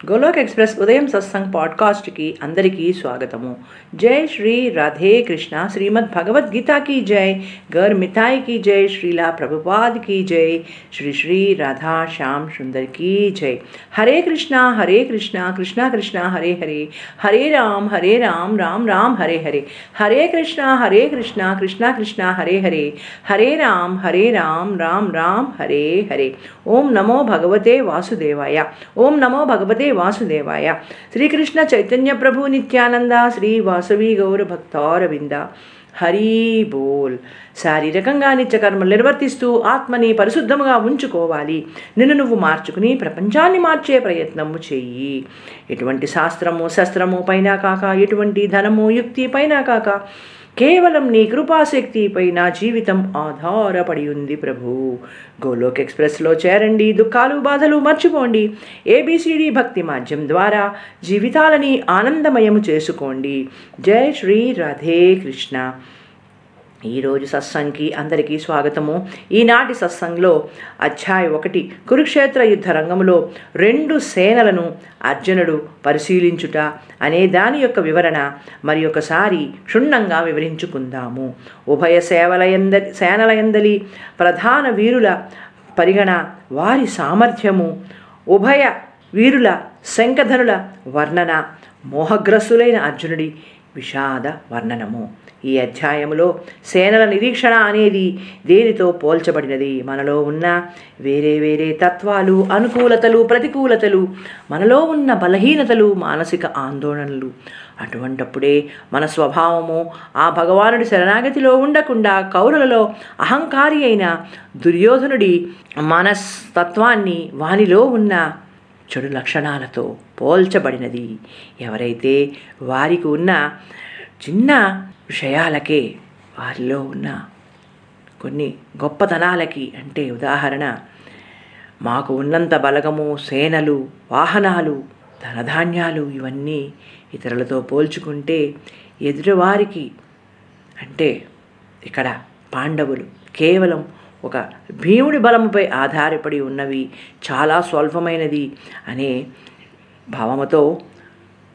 Golok express ఉదయం సత్సంగ్ పాడ్కాస్ట్కి అందరికీ స్వాగతము జై శ్రీ రాధే కృష్ణ శ్రీమద్ భగవద్గీత की जय गौर मिठाई की जय श्रीला प्रभुपाद की जय श्री श्री राधा श्याम सुंदर की जय हरे कृष्णा हरे कृष्णा कृष्णा कृष्णा हरे हरे हरे राम हरे राम राम राम हरे हरे हरे कृष्णा हरे कृष्णा कृष्णा कृष्णा हरे हरे हरे राम हरे राम राम राम हरे हरे ఓం నమో భగవతే వాసుదేవాయ ఓం నమో భగవతే వాసుదేవాయ. శ్రీకృష్ణ చైతన్య ప్రభు నిత్యానంద శ్రీ వాసవి గౌర భక్తారవింద. హరీ బోల్. శారీరకంగా నిత్యకర్మలు నిర్వర్తిస్తూ ఆత్మని పరిశుద్ధముగా ఉంచుకోవాలి. నిన్ను నువ్వు మార్చుకుని ప్రపంచాన్ని మార్చే ప్రయత్నము చెయ్యి. ఎటువంటి శాస్త్రము శస్త్రము పైన కాక ఎటువంటి ధనము యుక్తి పైన కాక కేవలం నీ కృపాశక్తిపై నా జీవితం ఆధారపడి ఉంది ప్రభు. గోలోక్ ఎక్స్ప్రెస్లో చేరండి దుఃఖాలు బాధలు మర్చిపోండి. ఏబిసిడి భక్తి మాధ్యం ద్వారా జీవితాలని ఆనందమయము చేసుకోండి. జై శ్రీ రాధే కృష్ణ. ఈరోజు సత్సంగ్కి అందరికీ స్వాగతము. ఈనాటి సత్సంగ్లో అధ్యాయ ఒకటి కురుక్షేత్ర యుద్ధ రంగంలో రెండు సేనలను అర్జునుడు పరిశీలించుట అనే దాని యొక్క వివరణ మరి ఒకసారి క్షుణ్ణంగా వివరించుకుందాము. ఉభయ సేవలయంద సేనలయందలి ప్రధాన వీరుల పరిగణ వారి సామర్థ్యము ఉభయ వీరుల శంఖధనుల వర్ణన మోహగ్రస్తులైన అర్జునుడి విషాద వర్ణనము. ఈ అధ్యాయంలో సేనల నిరీక్షణ అనేది దేనితో పోల్చబడినది? మనలో ఉన్న వేరే వేరే తత్వాలు అనుకూలతలు ప్రతికూలతలు మనలో ఉన్న బలహీనతలు మానసిక ఆందోళనలు. అటువంటప్పుడే మన స్వభావము ఆ భగవానుడి శరణాగతిలో ఉండకుండా కౌరులలో అహంకారి అయిన దుర్యోధనుడి మనస్తత్వాన్ని వానిలో ఉన్న చెడు లక్షణాలతో పోల్చబడినది. ఎవరైతే వారికి ఉన్న చిన్న విషయాలకే వారిలో ఉన్న కొన్ని గొప్పతనాలకి అంటే ఉదాహరణ మాకు ఉన్నంత బలగము సేనలు వాహనాలు ధనధాన్యాలు ఇవన్నీ ఇతరులతో పోల్చుకుంటే ఎదుటివారికి అంటే ఇక్కడ పాండవులు కేవలం ఒక భీముడి బలముపై ఆధారపడి ఉన్నవి చాలా స్వల్పమైనది అనే భావముతో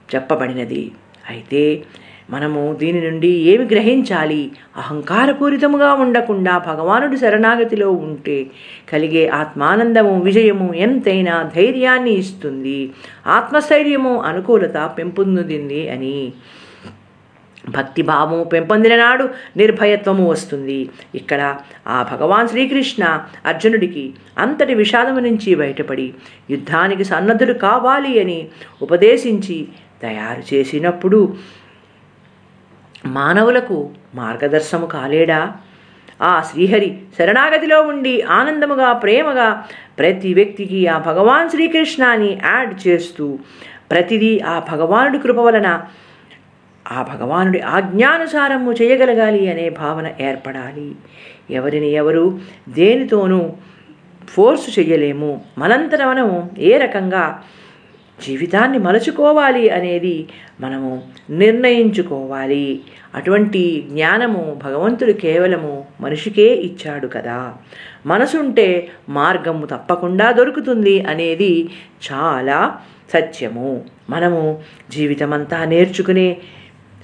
చెప్పబడినది. అయితే మనము దీని నుండి ఏమి గ్రహించాలి? అహంకారపూరితముగా ఉండకుండా భగవానుడి శరణాగతిలో ఉంటే కలిగే ఆత్మానందము విజయము ఎంతైనా ధైర్యాన్ని ఇస్తుంది. ఆత్మస్థైర్యము అనుకూలత పెంపొందుతుంది అని. భక్తిభావము పెంపొందిన నాడు నిర్భయత్వము వస్తుంది. ఇక్కడ ఆ భగవాన్ శ్రీకృష్ణ అర్జునుడికి అంతటి విషాదము నుంచి బయటపడి యుద్ధానికి సన్నద్ధుడు కావాలి అని ఉపదేశించి తయారు చేసినప్పుడు మానవులకు మార్గదర్శము కాలేడా? ఆ శ్రీహరి శరణాగతిలో ఉండి ఆనందముగా ప్రేమగా ప్రతి వ్యక్తికి ఆ భగవాన్ శ్రీకృష్ణాన్ని యాడ్ చేస్తూ ప్రతిదీ ఆ భగవానుడి కృప వలన ఆ భగవానుడి ఆజ్ఞానుసారము చేయగలగాలి అనే భావన ఏర్పడాలి. ఎవరిని ఎవరు దేనితోనూ ఫోర్స్ చేయలేము. మనంతట మనము ఏ రకంగా జీవితాన్ని మలుచుకోవాలి అనేది మనము నిర్ణయించుకోవాలి. అటువంటి జ్ఞానము భగవంతుడు కేవలము మనిషికే ఇచ్చాడు కదా. మనసుంటే మార్గము తప్పకుండా దొరుకుతుంది అనేది చాలా సత్యము. మనము జీవితమంతా నేర్చుకునే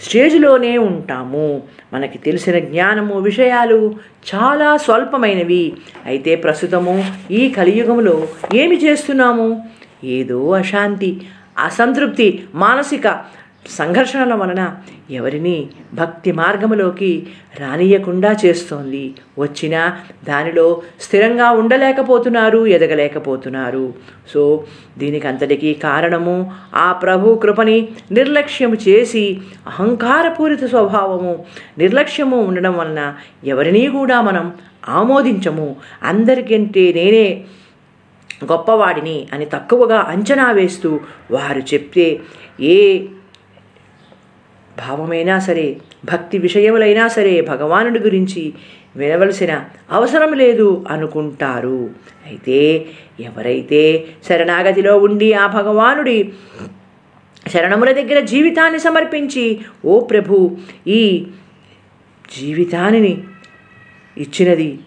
స్టేజ్లోనే ఉంటాము. మనకి తెలిసిన జ్ఞానము విషయాలు చాలా స్వల్పమైనవి. అయితే ప్రస్తుతము ఈ కలియుగంలో ఏమి చేస్తున్నాము? ఏదో అశాంతి అసంతృప్తి మానసిక సంఘర్షణల వలన ఎవరిని భక్తి మార్గములోకి రానియకుండా చేస్తోంది. వచ్చినా దానిలో స్థిరంగా ఉండలేకపోతున్నారు ఎదగలేకపోతున్నారు. సో దీనికి అంతటికీ కారణము ఆ ప్రభు కృపని నిర్లక్ష్యము చేసి అహంకారపూరిత స్వభావము నిర్లక్ష్యము ఉండడం వలన ఎవరినీ కూడా మనం ఆమోదించము. అందరికంటే నేనే గొప్పవాడిని అని తక్కువగా అంచనా వేస్తూ వారు చెప్తే ఏ భావమైనా సరే భక్తి విషయములైనా సరే భగవానుడి గురించి వినవలసిన అవసరం లేదు అనుకుంటారు. అయితే ఎవరైతే శరణాగతిలో ఉండి ఆ భగవానుడి శరణముల దగ్గర జీవితాన్ని సమర్పించి ఓ ప్రభు ఈ జీవితాన్ని ఇచ్చినది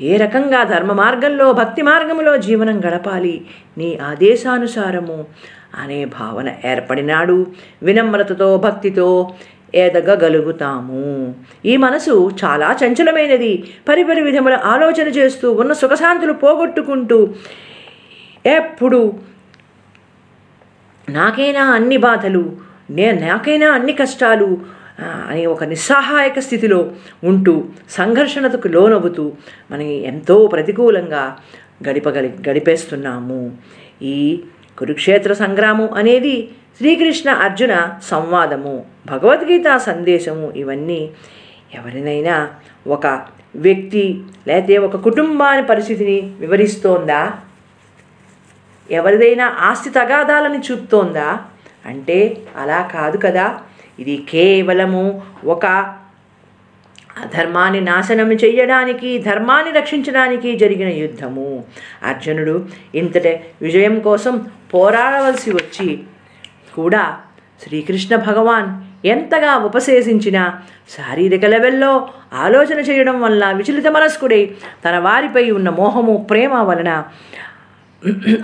ఏ రకంగా ధర్మ మార్గంలో భక్తి మార్గంలో జీవనం గడపాలి? నీ ఆదేశానుసారము అనే భావన ఏర్పడినాడు. వినమ్రతతో భక్తితో ఎదగగలుగుతాము. ఈ మనసు చాలా చంచలమైనది. పరిపరి విధముల ఆలోచన చేస్తూ ఉన్న సుఖశాంతులు పోగొట్టుకుంటూ ఎప్పుడు నాకైనా అన్ని బాధలు నే నాకైనా అన్ని కష్టాలు అనే ఒక నిస్సహాయక స్థితిలో ఉంటూ సంఘర్షణకు లోనవుతూ మనం ఎంతో ప్రతికూలంగా గడిపగలి గడిపేస్తున్నాము. ఈ కురుక్షేత్ర సంగ్రామం అనేది శ్రీకృష్ణ అర్జున సంవాదము భగవద్గీత సందేశము ఇవన్నీ ఎవరినైనా ఒక వ్యక్తి లేకపోతే ఒక కుటుంబాన్ని పరిస్థితిని వివరిస్తోందా? ఎవరిదైనా ఆస్తి తగాదాలని చూపుతోందా? అంటే అలా కాదు కదా. ఇది కేవలము ఒక అధర్మాన్ని నాశనం చేయడానికి ధర్మాన్ని రక్షించడానికి జరిగిన యుద్ధము. అర్జునుడు ఇంతటి విజయం కోసం పోరాడవలసి వచ్చి కూడా శ్రీకృష్ణ భగవాన్ ఎంతగా ఉపశేషించినా శారీరక లెవెల్లో ఆలోచన చేయడం వల్ల విచలిత మనస్కుడై తన వారిపై ఉన్న మోహము ప్రేమ వలన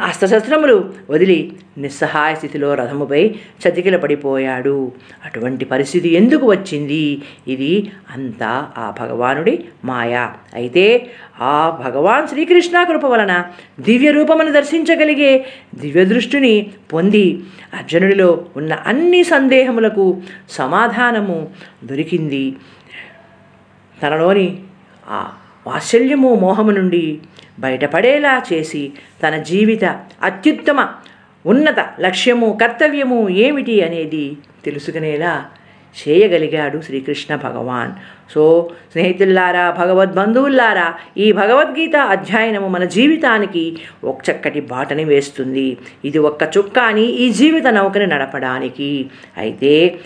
అస్త్రశస్త్రములు వదిలి నిస్సహాయ స్థితిలో రథముపై చతికిల పడిపోయాడు. అటువంటి పరిస్థితి ఎందుకు వచ్చింది? ఇది అంతా ఆ భగవానుడి మాయ. అయితే ఆ భగవాన్ శ్రీకృష్ణ కృప వలన దివ్య రూపమును దర్శించగలిగే దివ్య దృష్టిని పొంది అర్జునుడిలో ఉన్న అన్ని సందేహములకు సమాధానము దొరికింది. తనలోని ఆ వాత్సల్యము మోహము నుండి బయటపడేలా చేసి తన జీవిత అత్యుత్తమ ఉన్నత లక్ష్యము కర్తవ్యము ఏమిటి అనేది తెలుసుకునేలా చేయగలిగాడు శ్రీకృష్ణ భగవాన్. సో స్నేహితుల్లారా భగవద్బంధువుల్లారా ఈ భగవద్గీత అధ్యయనము మన జీవితానికి ఒక చక్కటి బాటని వేస్తుంది. ఇది ఒక్క చుక్కాని ఈ జీవిత నౌకని నడపడానికి. అయితే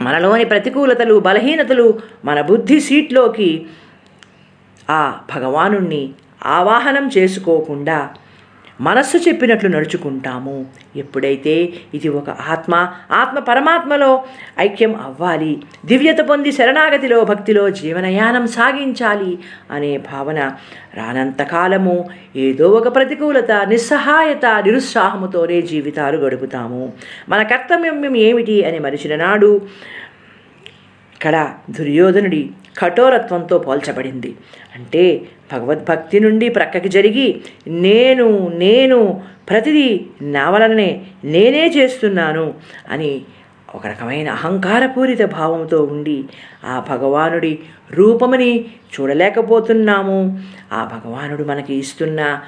మనలోని ప్రతికూలతలు బలహీనతలు మన బుద్ధి సీట్లోకి ఆ భగవానుణ్ణి ఆవాహనం చేసుకోకుండా మనస్సు చెప్పినట్లు నడుచుకుంటాము. ఎప్పుడైతే ఇది ఒక ఆత్మ ఆత్మ పరమాత్మలో ఐక్యం అవ్వాలి దివ్యత పొంది శరణాగతిలో భక్తిలో జీవనయానం సాగించాలి అనే భావన రానంతకాలము ఏదో ఒక ప్రతికూలత నిస్సహాయత నిరుత్సాహముతోనే జీవితాలు గడుపుతాము. మన కర్తవ్యం ఏమిటి అని మరిచిన నాడు ఇక్కడ దుర్యోధనుడి కఠోరత్వంతో పోల్చబడింది. అంటే భగవద్భక్తి నుండి ప్రక్కకి జరిగి నేను నేను ప్రతిదీ నా వలననే నేనే చేస్తున్నాను అని ఒక రకమైన అహంకారపూరిత భావంతో ఉండి ఆ భగవానుడి రూపమని చూడలేకపోతున్నాము. ఆ భగవానుడు మనకి ఇస్తున్న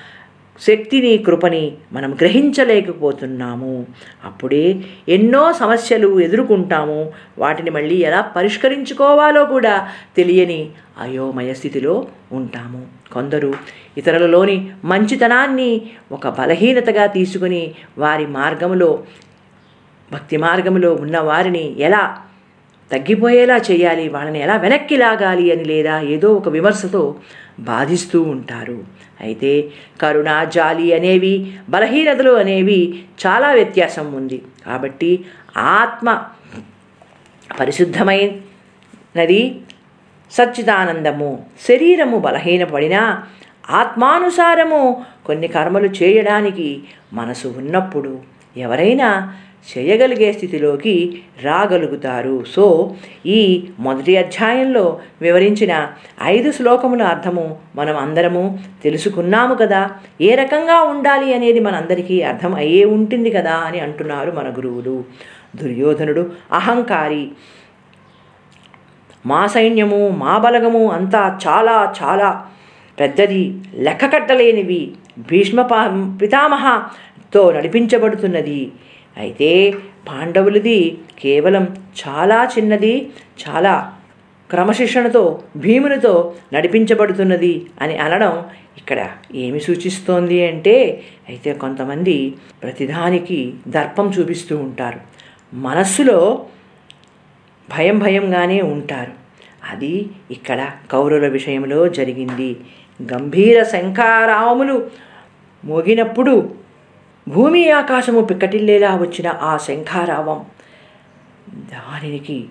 శక్తిని కృపని మనం గ్రహించలేకపోతున్నాము. అప్పుడే ఎన్నో సమస్యలు ఎదుర్కొంటాము. వాటిని మళ్ళీ ఎలా పరిష్కరించుకోవాలో కూడా తెలియని అయోమయ స్థితిలో ఉంటాము. కొందరు ఇతరులలోని మంచితనాన్ని ఒక బలహీనతగా తీసుకుని వారి మార్గంలో భక్తి మార్గంలో ఉన్న వారిని ఎలా తగ్గిపోయేలా చేయాలి? వాళ్ళని ఎలా వెనక్కి లాగాలి అని లేదా ఏదో ఒక విమర్శతో బాధిస్తూ ఉంటారు. అయితే కరుణ జాలి అనేవి బలహీనతలు అనేవి చాలా వ్యత్యాసం ఉంది. కాబట్టి ఆత్మ పరిశుద్ధమైనది సచ్చిదానందము శరీరము బలహీనపడినా ఆత్మానుసారము కొన్ని కర్మలు చేయడానికి మనసు ఉన్నప్పుడు ఎవరైనా చేయగలిగే స్థితిలోకి రాగలుగుతారు. సో ఈ మొదటి అధ్యాయంలో వివరించిన ఐదు శ్లోకముల అర్థము మనం అందరము తెలుసుకున్నాము కదా. ఏ రకంగా ఉండాలి అనేది మనందరికీ అర్థం అయ్యే ఉంటుంది కదా అని అంటున్నారు మన గురువులు. దుర్యోధనుడు అహంకారి మా సైన్యము మా బలగము అంతా చాలా చాలా పెద్దది లెక్క కట్టలేనివి భీష్మ పితామహతో నడిపించబడుతున్నది. అయితే పాండవులది కేవలం చాలా చిన్నది చాలా క్రమశిక్షణతో భీమునితో నడిపించబడుతున్నది అని అనడం ఇక్కడ ఏమి సూచిస్తోంది అంటే అయితే కొంతమంది ప్రతిదానికి దర్పం చూపిస్తూ ఉంటారు. మనస్సులో భయం భయంగానే ఉంటారు. అది ఇక్కడ కౌరవుల విషయంలో జరిగింది. గంభీర శంఖారావములు మోగినప్పుడు భూమి ఆకాశము పిక్కటిల్లేలా వచ్చిన ఆ శంఖారావం. దానికి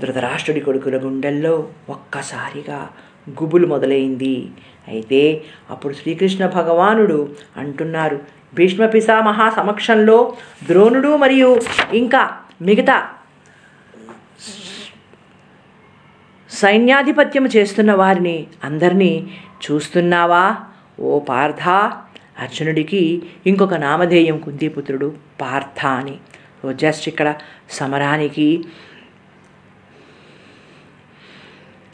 ధృతరాష్ట్రుడి కొడుకుల గుండెల్లో ఒక్కసారిగా గుబులు మొదలైంది. అయితే అప్పుడు శ్రీకృష్ణ భగవానుడు అంటున్నారు భీష్మ పిసామహా సమక్షంలో ద్రోణుడు మరియు ఇంకా మిగతా సైన్యాధిపత్యం చేస్తున్న వారిని అందరినీ చూస్తున్నావా? ఓ పార్థ అర్జునుడికి ఇంకొక నామధేయం కుంతిపుత్రుడు పార్థ అని సో జస్ట్ ఇక్కడ సమరానికి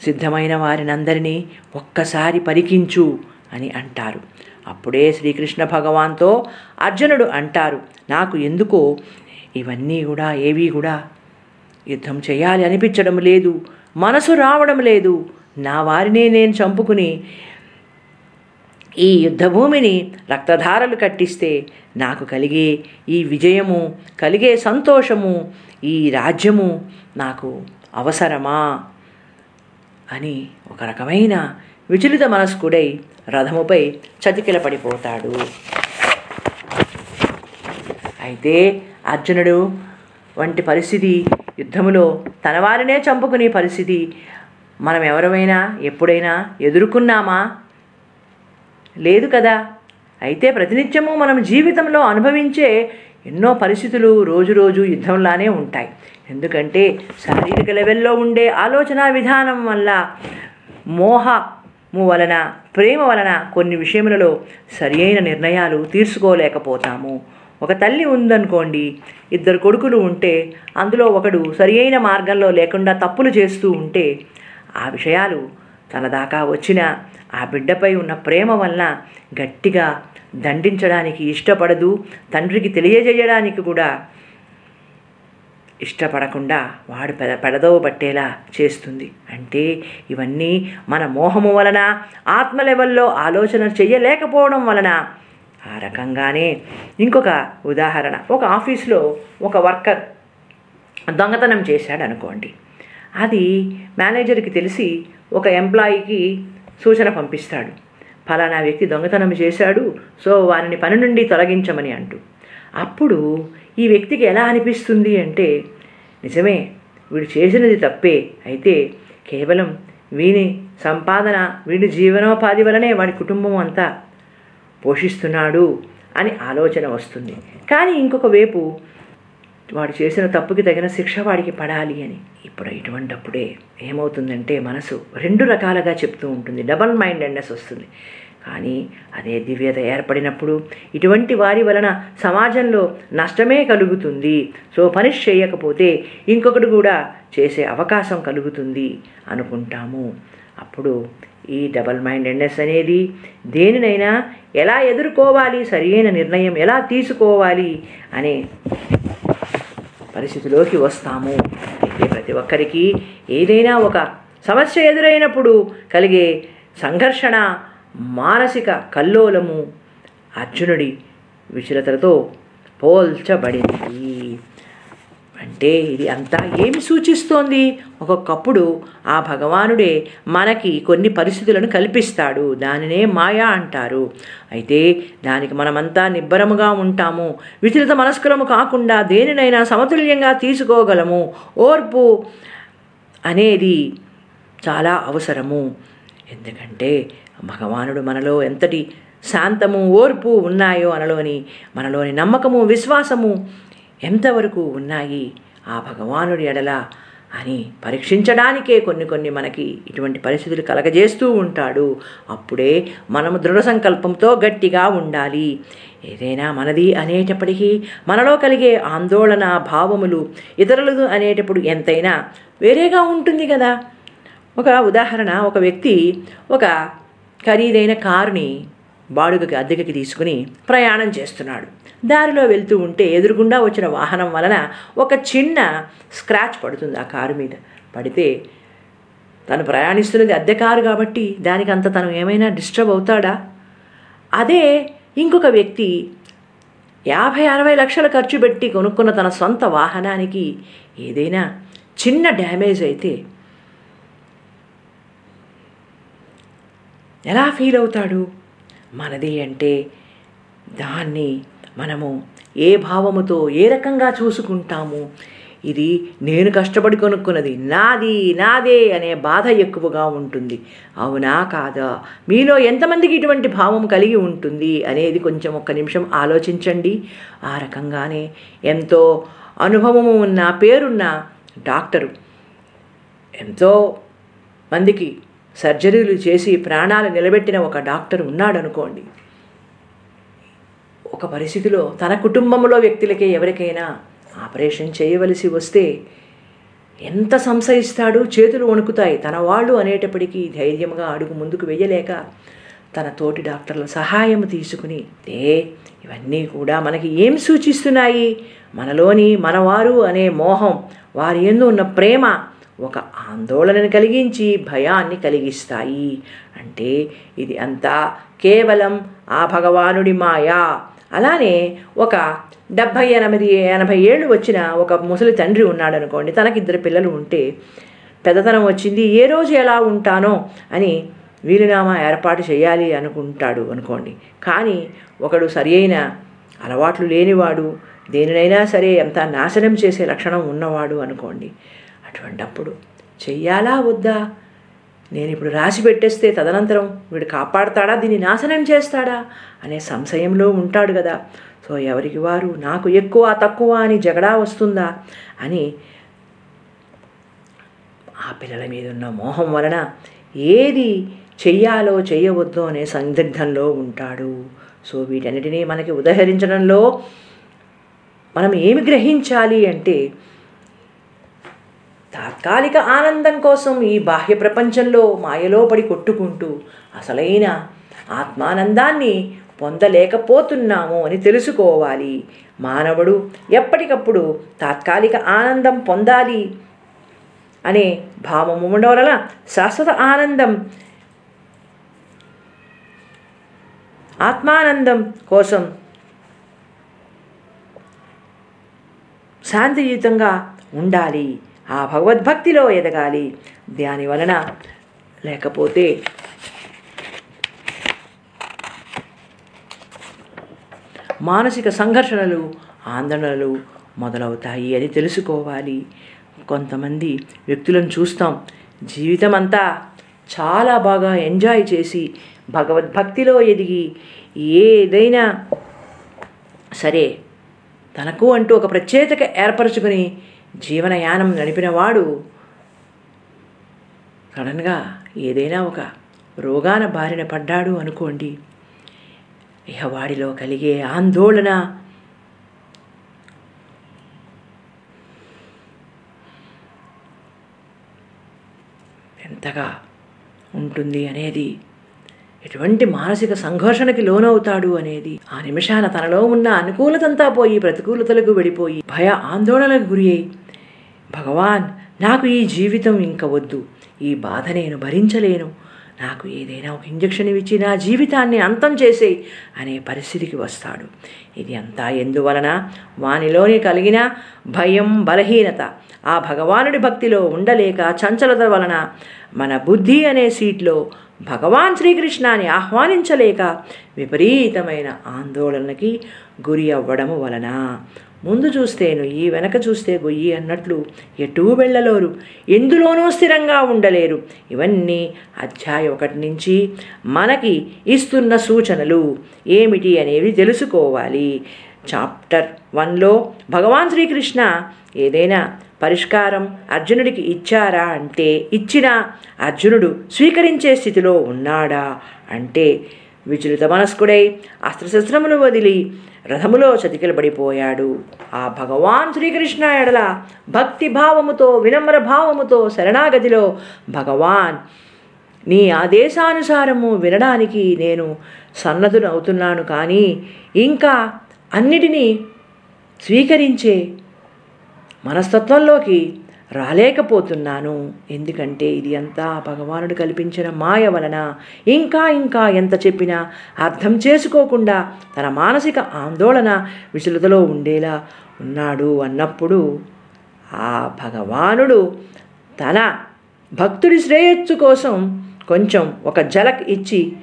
సిద్ధమైన వారినందరినీ ఒక్కసారి పరికించు అని అంటారు. అప్పుడే శ్రీకృష్ణ భగవాన్తో అర్జునుడు అంటారు నాకు ఎందుకో ఇవన్నీ కూడా ఏవి కూడా యుద్ధం చేయాలి అనిపించడం లేదు మనసు రావడం లేదు. నా వారినే నేను చంపుకుని ఈ యుద్ధభూమిని రక్తధారలు కట్టిస్తే నాకు కలిగే ఈ విజయము కలిగే సంతోషము ఈ రాజ్యము నాకు అవసరమా? అని ఒక రకమైన విచలిత మనస్కుడై రథముపై చతికిల పడిపోతాడు అయితే అర్జునుడు వంటి పరిస్థితి యుద్ధములో తన వారినే చంపుకునే పరిస్థితి మనం ఎవరమైనా ఎప్పుడైనా ఎదుర్కొన్నామా? లేదు కదా? అయితే ప్రతినిత్యము మనం జీవితంలో అనుభవించే ఎన్నో పరిస్థితులు రోజు రోజు యుద్ధంలానే ఉంటాయి. ఎందుకంటే శారీరక లెవెల్లో ఉండే ఆలోచన విధానం వల్ల మోహము వలన ప్రేమ వలన కొన్ని విషయములలో సరియైన నిర్ణయాలు తీసుకోలేకపోతాము ఒక తల్లి ఉందనుకోండి ఇద్దరు కొడుకులు ఉంటే అందులో ఒకడు సరియైన మార్గంలో లేకుండా తప్పులు చేస్తూ ఉంటే ఆ విషయాలు తన దాకా వచ్చిన ఆ బిడ్డపై ఉన్న ప్రేమ వలన గట్టిగా దండించడానికి ఇష్టపడదు తండ్రికి తెలియజేయడానికి కూడా ఇష్టపడకుండా వాడు పెద పెడదవ పట్టేలా చేస్తుంది. అంటే ఇవన్నీ మన మోహము వలన ఆత్మ లెవెల్లో ఆలోచన చేయలేకపోవడం వలన ఆ రకంగానే ఇంకొక ఉదాహరణ. ఒక ఆఫీస్లో ఒక వర్కర్ దొంగతనం చేశాడు అనుకోండి అది మేనేజర్కి తెలిసి ఒక ఎంప్లాయీకి సూచన పంపిస్తాడు. ఫలానా వ్యక్తి దొంగతనం చేశాడు సో వారిని పని నుండి తొలగించమని అంటూ. అప్పుడు ఈ వ్యక్తికి ఎలా అనిపిస్తుంది అంటే నిజమే వీడు చేసినది తప్పే. అయితే కేవలం వీని సంపాదన వీడి జీవనోపాధి వలనే వాడి కుటుంబం అంతా పోషిస్తున్నాడు అని ఆలోచన వస్తుంది. కానీ ఇంకొక వైపు వాడు చేసిన తప్పుకి తగిన శిక్ష వాడికి పడాలి అని. ఇప్పుడు ఇటువంటప్పుడే ఏమవుతుందంటే మనసు రెండు రకాలుగా చెప్తూ ఉంటుంది. డబల్ మైండెడ్నెస్ వస్తుంది. కానీ అదే దివ్యత ఏర్పడినప్పుడు ఇటువంటి వారి వలన సమాజంలో నష్టమే కలుగుతుంది. సో పనిష్ చేయకపోతే ఇంకొకటి కూడా చేసే అవకాశం కలుగుతుంది అనుకుంటాము. అప్పుడు ఈ డబల్ మైండెడ్నెస్ అనేది దేనినైనా ఎలా ఎదుర్కోవాలి సరియైన నిర్ణయం ఎలా తీసుకోవాలి అనే పరిస్థితిలోకి వస్తాము. అయితే ప్రతి ఒక్కరికి ఏదైనా ఒక సమస్య ఎదురైనప్పుడు కలిగే సంఘర్షణ మానసిక కల్లోలము అర్జునుడి విచలతలతో పోల్చబడింది. అంటే ఇది అంతా ఏమి సూచిస్తోంది? ఒక్కొక్కప్పుడు ఆ భగవానుడే మనకి కొన్ని పరిస్థితులను కల్పిస్తాడు. దానినే మాయా అంటారు. అయితే దానికి మనమంతా నిబ్బరముగా ఉంటాము. విచలిత మనస్కులము కాకుండా దేనినైనా సమతుల్యంగా తీసుకోగలము. ఓర్పు అనేది చాలా అవసరము. ఎందుకంటే భగవానుడు మనలో ఎంతటి శాంతము ఓర్పు ఉన్నాయో అనలోని మనలోని నమ్మకము విశ్వాసము ఎంతవరకు ఉన్నాయి ఆ భగవానుడి ఎడల అని పరీక్షించడానికే కొన్ని కొన్ని మనకి ఇటువంటి పరిస్థితులు కలగజేస్తూ ఉంటాడు. అప్పుడే మనము దృఢ సంకల్పంతో గట్టిగా ఉండాలి. ఏదైనా మనది అనేటప్పటికీ మనలో కలిగే ఆందోళన భావములు ఇతరులదు అనేటప్పుడు ఎంతైనా వేరేగా ఉంటుంది కదా. ఒక ఉదాహరణ ఒక వ్యక్తి ఒక ఖరీదైన కారుని బాడుగకి అద్దెకి తీసుకుని ప్రయాణం చేస్తున్నాడు. దారిలో వెళ్తూ ఉంటే ఎదురుగుండా వచ్చిన వాహనం వలన ఒక చిన్న స్క్రాచ్ పడుతుంది ఆ కారు మీద. పడితే తను ప్రయాణిస్తున్నది అద్దె కారు కాబట్టి దానికి అంత తను ఏమైనా డిస్టర్బ్ అవుతాడా? అదే ఇంకొక వ్యక్తి యాభై అరవై లక్షలు ఖర్చు పెట్టి కొనుక్కున్న తన సొంత వాహనానికి ఏదైనా చిన్న డ్యామేజ్ అయితే ఎలా ఫీల్ అవుతాడు? మనది అంటే దాన్ని మనము ఏ భావముతో ఏ రకంగా చూసుకుంటాము? ఇది నేను కష్టపడి కొనుక్కున్నది నాది నాదే అనే బాధ ఎక్కువగా ఉంటుంది. అవునా కాదా? మీలో ఎంతమందికి ఇటువంటి భావం కలిగి ఉంటుంది అనేది కొంచెం ఒక్క నిమిషం ఆలోచించండి. ఆ రకంగానే ఎంతో అనుభవము ఉన్న పేరున్న డాక్టరు ఎంతో మందికి సర్జరీలు చేసి ప్రాణాలు నిలబెట్టిన ఒక డాక్టర్ ఉన్నాడు అనుకోండి ఒక పరిస్థితిలో తన కుటుంబంలో వ్యక్తులకే ఎవరికైనా ఆపరేషన్ చేయవలసి వస్తే ఎంత సంశయిస్తాడు చేతులు వణుకుతాయి. తన వాళ్ళు అనేటప్పటికీ ధైర్యంగా అడుగు ముందుకు వెయ్యలేక తన తోటి డాక్టర్ల సహాయం తీసుకుని ఏ ఇవన్నీ కూడా మనకి ఏం సూచిస్తున్నాయి? మనలోని మనవారు అనే మోహం వారి ఎందు ఉన్న ప్రేమ ఒక ఆందోళనను కలిగించి భయాన్ని కలిగిస్తాయి. అంటే ఇది అంతా కేవలం ఆ భగవానుడి మాయా. అలానే ఒక డెబ్భై ఎనిమిది ఎనభై ఏళ్ళు వచ్చిన ఒక ముసలి తండ్రి ఉన్నాడు అనుకోండి తనకి ఇద్దరు పిల్లలు ఉంటే పెద్దతనం వచ్చింది ఏ రోజు ఎలా ఉంటానో అని వీలునామా ఏర్పాటు చేయాలి అనుకుంటాడు అనుకోండి. కానీ ఒకడు సరి అయిన అలవాట్లు లేనివాడు దేనినైనా సరే ఎంత నాశనం చేసే లక్షణం ఉన్నవాడు అనుకోండి. అటువంటప్పుడు చెయ్యాలా వద్దా? నేను ఇప్పుడు రాసి పెట్టేస్తే తదనంతరం వీడు కాపాడతాడా? దీన్ని నాశనం చేస్తాడా? అనే సంశయంలో ఉంటాడు కదా సో ఎవరికి వారు నాకు ఎక్కువ తక్కువ అని జగడా వస్తుందా? అని ఆ పిల్లల మీద ఉన్న మోహం వలన ఏది చెయ్యాలో చేయవద్దో అనే సందిగ్ధంలో ఉంటాడు. సో వీటన్నిటినీ మనకి ఉదహరించడంలో మనం ఏమి గ్రహించాలి అంటే తాత్కాలిక ఆనందం కోసం ఈ బాహ్య ప్రపంచంలో మాయలో పడి కొట్టుకుంటూ అసలైన ఆత్మానందాన్ని పొందలేకపోతున్నాము అని తెలుసుకోవాలి. మానవుడు ఎప్పటికప్పుడు తాత్కాలిక ఆనందం పొందాలి అనే భావము ఉండడం వలన శాశ్వత ఆనందం ఆత్మానందం కోసం శాంతియుతంగా ఉండాలి. ఆ భగవద్భక్తిలో ఎదగాలి. దాని వలన లేకపోతే మానసిక సంఘర్షణలు ఆందోళనలు మొదలవుతాయి అని తెలుసుకోవాలి. కొంతమంది వ్యక్తులను చూస్తాం. జీవితం అంతా చాలా బాగా ఎంజాయ్ చేసి భగవద్భక్తిలో ఎదిగి ఏదైనా సరే తనకు అంటూ ఒక ప్రత్యేకత ఏర్పరచుకుని జీవనయానం నడిపినవాడు సడన్గా ఏదైనా ఒక రోగాన బారిన పడ్డాడు అనుకోండి ఇక వాడిలో కలిగే ఆందోళన ఎంతగా ఉంటుంది అనేది ఎటువంటి మానసిక సంఘర్షణకి లోనవుతాడు అనేది ఆ నిమిషాన తనలో ఉన్న అనుకూలతంతా పోయి ప్రతికూలతలకు వెళ్ళిపోయి భయ ఆందోళనకు గురి అయి భగవాన్ నాకు ఈ జీవితం ఇంక వద్దు. ఈ బాధ నేను భరించలేను. నాకు ఏదైనా ఒక ఇంజక్షన్ ఇచ్చి నా జీవితాన్ని అంతం చేసే అనే పరిస్థితికి వస్తాడు. ఇది అంతా ఎందువలన? వానిలోని కలిగిన భయం బలహీనత. ఆ భగవానుడి భక్తిలో ఉండలేక చంచలత వలన మన బుద్ధి అనే సీట్లో భగవాన్ శ్రీకృష్ణాన్ని ఆహ్వానించలేక విపరీతమైన ఆందోళనకి గురి అవ్వడము వలన ముందు చూస్తే నొయ్యి వెనక చూస్తే గొయ్యి అన్నట్లు ఎటూ వెళ్ళలేరు. ఎందులోనూ స్థిరంగా ఉండలేరు. ఇవన్నీ అధ్యాయం ఒకటి నుంచి మనకి ఇస్తున్న సూచనలు. ఏమిటి అనేవి తెలుసుకోవాలి. చాప్టర్ వన్లో భగవాన్ శ్రీకృష్ణ ఏదైనా పరిష్కారం అర్జునుడికి ఇచ్చారా అంటే ఇచ్చిన అర్జునుడు స్వీకరించే స్థితిలో ఉన్నాడా అంటే విచలిత మనస్కుడై అస్త్రశస్త్రములు వదిలి రథములో చతికిలబడిపోయాడు. ఆ భగవాన్ శ్రీకృష్ణ ఎడల భక్తి భావముతో వినమ్ర భావముతో శరణాగతిలో భగవాన్ నీ ఆదేశానుసారము వినడానికి నేను సన్నదునవుతున్నాను కానీ ఇంకా అన్నిటినీ స్వీకరించే మనస్తత్వంలోకి రాలేకపోతున్నాను. ఎందుకంటే ఇది అంతా భగవానుడు కల్పించిన మాయ వలన. ఇంకా ఇంకా ఎంత చెప్పినా అర్థం చేసుకోకుండా తన మానసిక ఆందోళన విచలతలో ఉండేలా ఉన్నాడు అన్నప్పుడు ఆ భగవానుడు తన భక్తుడి శ్రేయస్సు కోసం కొంచెం ఒక జలక్ ఇచ్చి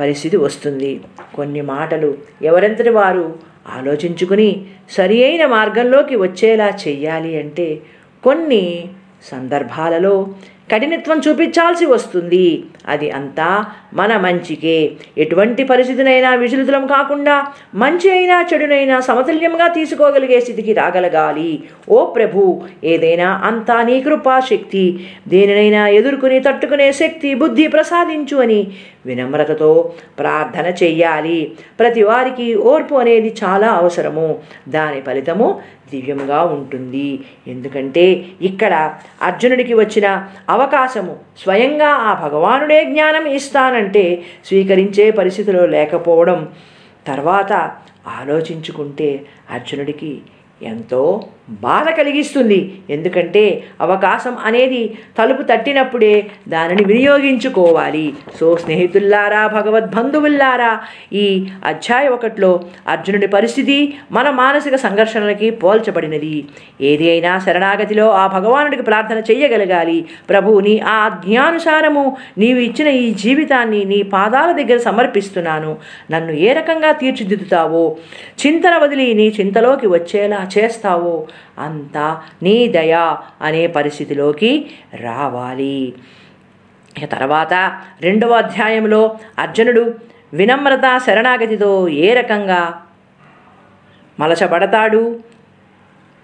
పరిస్థితి వస్తుంది. కొన్ని మాటలు ఎవరెంతటి వారు ఆలోచించుకుని సరి అయిన మార్గంలోకి వచ్చేలా చెయ్యాలి అంటే కొన్ని సందర్భాలలో కఠినత్వం చూపించాల్సి వస్తుంది. అది అంతా మన మంచికే. ఎటువంటి పరిస్థితినైనా విచలితులం కాకుండా మంచి అయినా చెడునైనా సమతుల్యంగా తీసుకోగలిగే స్థితికి రాగలగాలి. ఓ ప్రభు ఏదైనా అంతా నీ కృపా శక్తి దేనినైనా ఎదుర్కొని తట్టుకునే శక్తి బుద్ధి ప్రసాదించు అని వినమ్రతతో ప్రార్థన చెయ్యాలి. ప్రతి వారికి ఓర్పు అనేది చాలా అవసరము. దాని ఫలితము దివ్యంగా ఉంటుంది. ఎందుకంటే ఇక్కడ అర్జునుడికి వచ్చిన అవకాశము స్వయంగా ఆ భగవానుడే జ్ఞానం ఇస్తానంటే స్వీకరించే పరిస్థితిలో లేకపోవడం. తర్వాత ఆలోచించుకుంటే అర్జునుడికి ఎంతో బాధ కలిగిస్తుంది. ఎందుకంటే అవకాశం అనేది తలుపు తట్టినప్పుడే దానిని వినియోగించుకోవాలి. సో స్నేహితుల్లారా భగవద్బంధువుల్లారా ఈ అధ్యాయ ఒకటిలో అర్జునుడి పరిస్థితి మన మానసిక సంఘర్షణలకి పోల్చబడినది. ఏది అయినా శరణాగతిలో ఆ భగవానుడికి ప్రార్థన చెయ్యగలగాలి. ప్రభు నీ ఆ జ్ఞానుసారము నీవు ఇచ్చిన ఈ జీవితాన్ని నీ పాదాల దగ్గర సమర్పిస్తున్నాను. నన్ను ఏ రకంగా తీర్చిదిద్దుతావో చింతన వదిలి నీ చింతలోకి వచ్చేలా చేస్తావో అంతా నీ దయ అనే పరిస్థితిలోకి రావాలి. ఇక తర్వాత రెండవ అధ్యాయంలో అర్జునుడు వినమ్రత శరణాగతితో ఏ రకంగా మలచబడతాడు?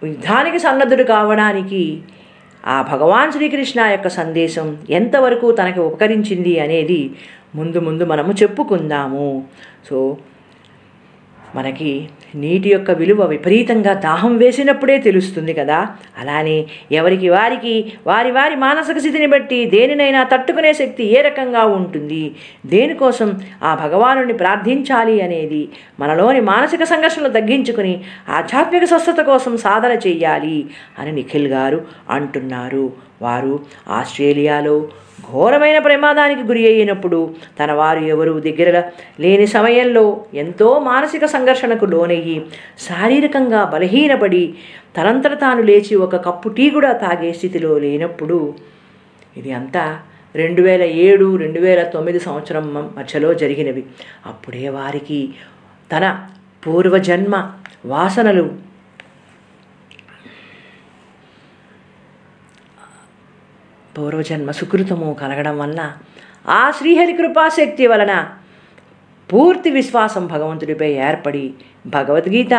యుద్ధానికి సన్నద్ధుడు కావడానికి ఆ భగవాన్ శ్రీకృష్ణ యొక్క సందేశం ఎంతవరకు తనకి ఉపకరించింది అనేది ముందు ముందు మనము చెప్పుకుందాము. సో మనకి నీటి యొక్క విలువ విపరీతంగా దాహం వేసినప్పుడే తెలుస్తుంది కదా. అలానే ఎవరికి వారికి వారి వారి మానసిక స్థితిని బట్టి దేనినైనా తట్టుకునే శక్తి ఏ రకంగా ఉంటుంది? దేనికోసం ఆ భగవానుని ప్రార్థించాలి అనేది మనలోని మానసిక సంఘర్షణలు తగ్గించుకుని ఆధ్యాత్మిక స్వస్థత కోసం సాధన చేయాలి అని నిఖిల్ గారు అంటున్నారు. వారు ఆస్ట్రేలియాలో ఘోరమైన ప్రమాదానికి గురి అయినప్పుడు తన వారు ఎవరు దగ్గర లేని సమయంలో ఎంతో మానసిక సంఘర్షణకు లోనయ్యి శారీరకంగా బలహీనపడి తనంతట తాను లేచి ఒక కప్పు టీ కూడా తాగే స్థితిలో లేనప్పుడు ఇది అంతా రెండు వేల ఏడు రెండు వేల తొమ్మిది సంవత్సరం మధ్యలో జరిగినవి. అప్పుడే వారికి తన పూర్వజన్మ వాసనలు పూర్వజన్మ సుకృతము కలగడం వలన ఆ శ్రీహరి కృపాశక్తి వలన పూర్తి విశ్వాసం భగవంతుడిపై ఏర్పడి భగవద్గీత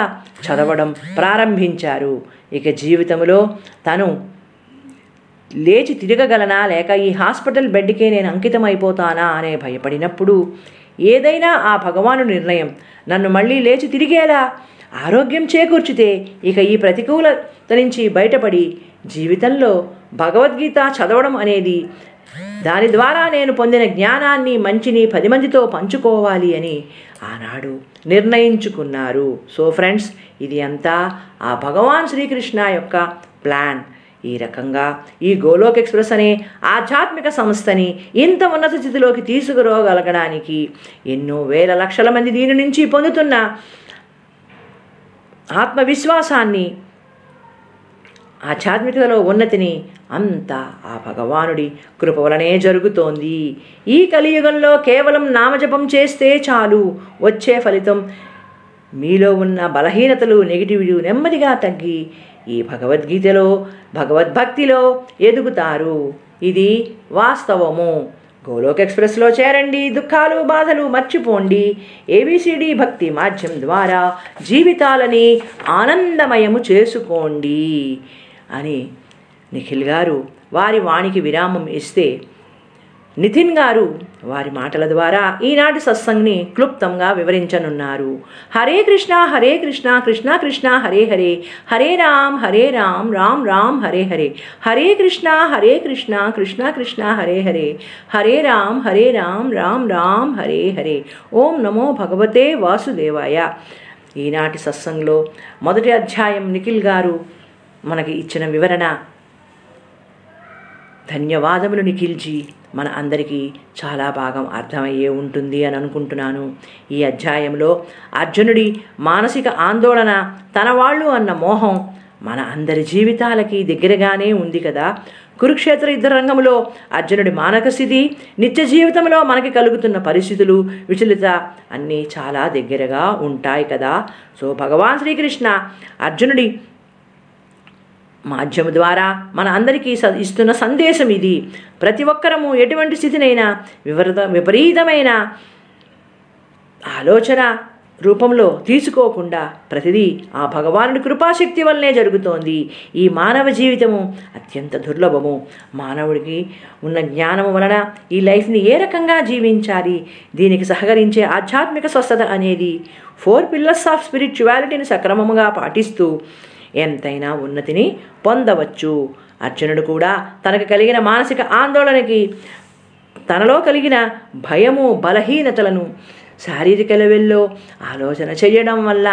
చదవడం ప్రారంభించారు. ఇక జీవితంలో తను లేచి తిరగగలనా లేక ఈ హాస్పిటల్ బెడ్కే నేను అంకితం అయిపోతానా అనే భయపడినప్పుడు ఏదైనా ఆ భగవాను నిర్ణయం నన్ను మళ్ళీ లేచి తిరిగేలా ఆరోగ్యం చేకూర్చితే ఇక ఈ ప్రతికూలత నుంచి బయటపడి జీవితంలో భగవద్గీత చదవడం అనేది దాని ద్వారా నేను పొందిన జ్ఞానాన్ని మంచిని పది మందితో పంచుకోవాలి అని ఆనాడు నిర్ణయించుకున్నారు. సో ఫ్రెండ్స్ ఇది అంతా ఆ భగవాన్ శ్రీకృష్ణ యొక్క ప్లాన్. ఈ రకంగా ఈ గోలోక్ ఎక్స్ప్రెస్ అనే ఆధ్యాత్మిక సంస్థని ఇంత ఉన్నత స్థితిలోకి తీసుకురాగలగడానికి ఎన్నో వేల లక్షల మంది దీని నుంచి పొందుతున్న ఆత్మవిశ్వాసాన్ని ఆధ్యాత్మికతలో ఉన్నతిని అంతా ఆ భగవానుడి కృప వలనే జరుగుతోంది. ఈ కలియుగంలో కేవలం నామజపం చేస్తే చాలు. వచ్చే ఫలితం మీలో ఉన్న బలహీనతలు నెగిటివిటీ నెమ్మదిగా తగ్గి ఈ భగవద్గీతలో భగవద్భక్తిలో ఎదుగుతారు. ఇది వాస్తవము. గోలోక్ ఎక్స్ప్రెస్లో చేరండి. దుఃఖాలు బాధలు మర్చిపోండి. ఏబిసిడి భక్తి మాధ్యం ద్వారా జీవితాలని ఆనందమయము చేసుకోండి. అని నిఖిల్ గారు వారి వాణికి విరామం ఇస్తే నితిన్ గారు వారి మాటల ద్వారా ఈనాటి సత్సంగ్ని క్లుప్తంగా వివరించనున్నారు. హరే కృష్ణ హరే కృష్ణ కృష్ణ కృష్ణ హరే హరే. హరే రామ్ హరే రామ్ రామ్ రామ్ హరే హరే. హరే కృష్ణ హరే కృష్ణ కృష్ణ కృష్ణ హరే హరే. హరే రామ్ హరే రామ్ రామ్ రామ్ హరే హరే. ఓం నమో భగవతే వాసుదేవాయ. ఈనాటి సత్సంగ్లో మొదటి అధ్యాయం నిఖిల్ గారు మనకి ఇచ్చిన వివరణ ధన్యవాదములు నిఖిల్జీ. మన అందరికీ చాలా భాగం అర్థమయ్యే ఉంటుంది అని అనుకుంటున్నాను. ఈ అధ్యాయంలో అర్జునుడి మానసిక ఆందోళన తన వాళ్ళు అన్న మోహం మన అందరి జీవితాలకి దగ్గరగానే ఉంది కదా. కురుక్షేత్ర యుద్ధ రంగంలో అర్జునుడి మానక స్థితి నిత్య జీవితంలో మనకి కలుగుతున్న పరిస్థితులు విచలిత అన్నీ చాలా దగ్గరగా ఉంటాయి కదా. సో భగవాన్ శ్రీకృష్ణ అర్జునుడి మాధ్యమ ద్వారా మన అందరికీ స ఇస్తున్న సందేశం ఇది. ప్రతి ఒక్కరము ఎటువంటి స్థితినైనా వివరత విపరీతమైన ఆలోచన రూపంలో తీసుకోకుండా ప్రతిదీ ఆ భగవానుడి కృపాశక్తి వల్లనే జరుగుతోంది. ఈ మానవ జీవితము అత్యంత దుర్లభము. మానవుడికి ఉన్న జ్ఞానము వలన ఈ లైఫ్ని ఏ రకంగా జీవించాలి? దీనికి సహకరించే ఆధ్యాత్మిక స్వస్థత అనేది ఫోర్ పిల్లర్స్ ఆఫ్ స్పిరిచువాలిటీని సక్రమముగా పాటిస్తూ ఎంతైనా ఉన్నతిని పొందవచ్చు. అర్జునుడు కూడా తనకు కలిగిన మానసిక ఆందోళనకి తనలో కలిగిన భయము బలహీనతలను శారీరక లెవెల్లో ఆలోచన చేయడం వల్ల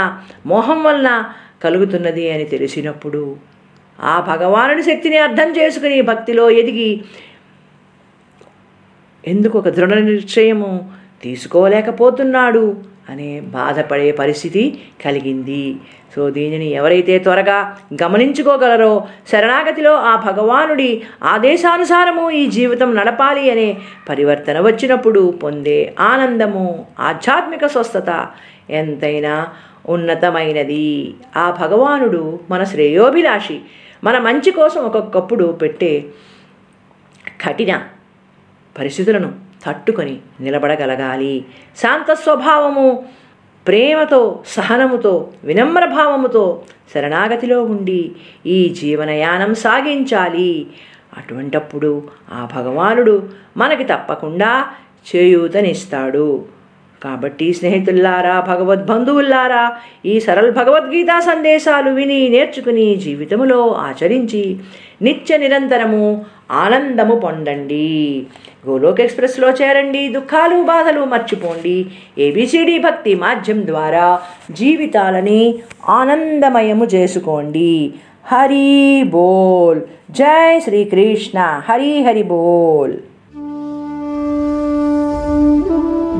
మోహం వల్ల కలుగుతున్నది అని తెలిసినప్పుడు ఆ భగవానుడి శక్తిని అర్థం చేసుకుని భక్తిలో ఎదిగి ఎందుకు ఒక దృఢ నిశ్చయము తీసుకోలేకపోతున్నాడు? అనే బాధపడే పరిస్థితి కలిగింది. సో దీనిని ఎవరైతే త్వరగా గమనించుకోగలరో శరణాగతిలో ఆ భగవానుడి ఆదేశానుసారము ఈ జీవితం నడపాలి అనే పరివర్తన వచ్చినప్పుడు పొందే ఆనందము ఆధ్యాత్మిక స్వస్థత ఎంతైనా ఉన్నతమైనది. ఆ భగవానుడు మన శ్రేయోభిలాషి మన మంచి కోసం ఒక్కొక్కప్పుడు పెట్టే కఠిన పరిస్థితులను తట్టుకొని నిలబడగలగాలి. శాంత స్వభావము ప్రేమతో సహనముతో వినమ్ర భావముతో శరణాగతిలో ఉండి ఈ జీవనయానం సాగించాలి. అటువంటప్పుడు ఆ భగవానుడు మనకి తప్పకుండా చేయూతనిస్తాడు. కాబట్టి స్నేహితుల్లారా భగవద్బంధువుల్లారా ఈ సరళ భగవద్గీతా సందేశాలు విని నేర్చుకుని జీవితములో ఆచరించి నిత్య నిరంతరము ఆనందము పొందండి. గోలోక్ ఎక్స్ప్రెస్లో చేరండి. దుఃఖాలు బాధలు మర్చిపోండి. ఏబిసిడి భక్తి మాధ్యం ద్వారా జీవితాలని ఆనందమయము చేసుకోండి. హరి బోల్. జై శ్రీకృష్ణ. హరి హరి బోల్.